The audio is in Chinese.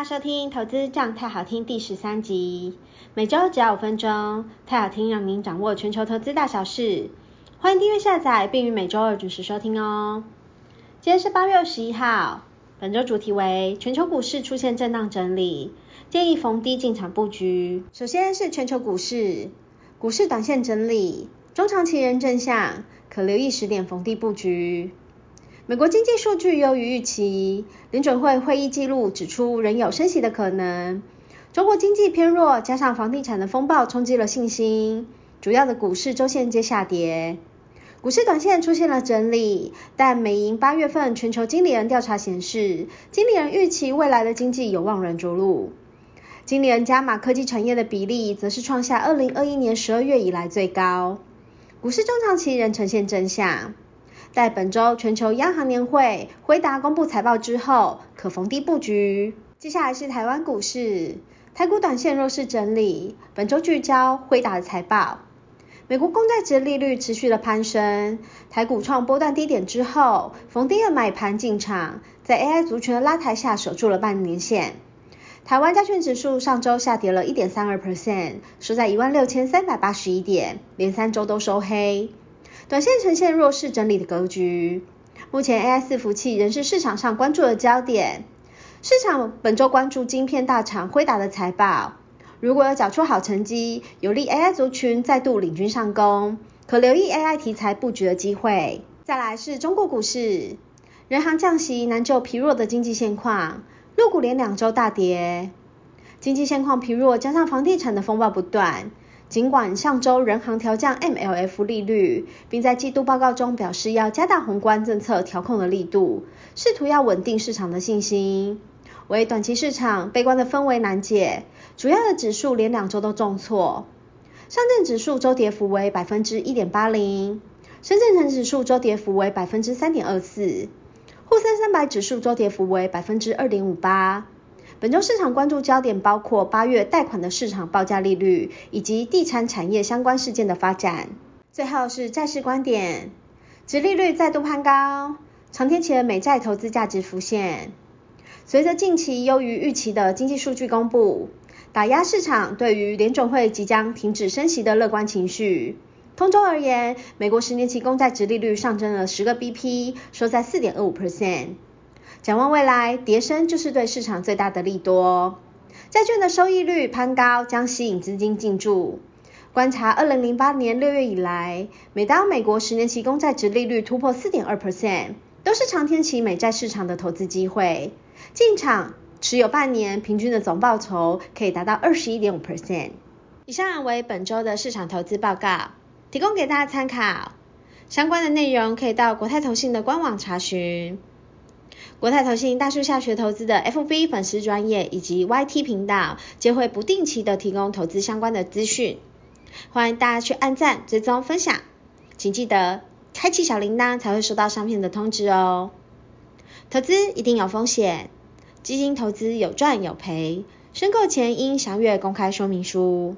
家收听《投资这样太好听》第十三集，每周只要五分钟，太好听让您掌握全球投资大小事。欢迎订阅下载，并于每周二准时收听哦。今天是八月二十一号，本周主题为全球股市出现震荡整理，建议逢低进场布局。首先是全球股市，股市短线整理，中长期仍正向，可留意十点逢低布局。美国经济数据优于预期，联准会会议记录指出仍有升息的可能。中国经济偏弱，加上房地产的风暴冲击了信心，主要的股市周线皆下跌。股市短线出现了整理，但美银八月份全球经理人调查显示，经理人预期未来的经济有望软着陆。经理人加码科技产业的比例，则是创下二零二一年十二月以来最高。股市中长期仍呈现正向。在本周全球央行年会，辉达公布财报之后，可逢低布局。接下来是台湾股市，台股短线弱势整理，本周聚焦辉达的财报。美国公债殖利率持续的攀升，台股创波段低点之后，逢低的买盘进场，在 AI 族群的拉抬下守住了半年线。台湾加权指数上周下跌了一点三二 percent，收在一万六千三百八十一点，连三周都收黑。短线呈现弱势整理的格局，目前 AI 伺服器仍是市场上关注的焦点。市场本周关注晶片大厂辉达的财报，如果有缴出好成绩，有利 AI 族群再度领军上攻，可留意 AI 题材布局的机会。再来是中国股市，人行降息难救疲弱的经济现况，陆股连两周大跌，经济现况疲弱，加上房地产的风暴不断。尽管上周人行调降 MLF 利率，并在季度报告中表示要加大宏观政策调控的力度，试图要稳定市场的信心。为短期市场悲观的氛围难解，主要的指数连两周都重挫。上证指数周跌幅为百分之一点八零，深圳成指数周跌幅为百分之三点二四，沪深三百指数周跌幅为百分之二点五八。本周市场关注焦点包括八月贷款的市场报价利率，以及地产产业相关事件的发展。最后是债市观点，殖利率再度攀高，长天期美债投资价值浮现。随着近期优于预期的经济数据公布，打压市场对于联准会即将停止升息的乐观情绪。通周而言，美国十年期公债殖利率上升了十个 BP，收在四点二五 percent。展望未来，叠升就是对市场最大的利多。债券的收益率攀高，将吸引资金进驻。观察二零零八年六月以来，每当美国十年期公债殖利率突破四点二 percent，都是长天期美债市场的投资机会。进场持有半年，平均的总报酬可以达到二十一点五 percent。以上为本周的市场投资报告，提供给大家参考。相关的内容可以到国泰投信的官网查询。国泰投信大树下学投资的 FB 粉丝专业以及 YT 频道，皆会不定期的提供投资相关的资讯，欢迎大家去按赞、追踪、分享，请记得开启小铃铛才会收到上片的通知哦。投资一定有风险，基金投资有赚有赔，申购前应详阅公开说明书。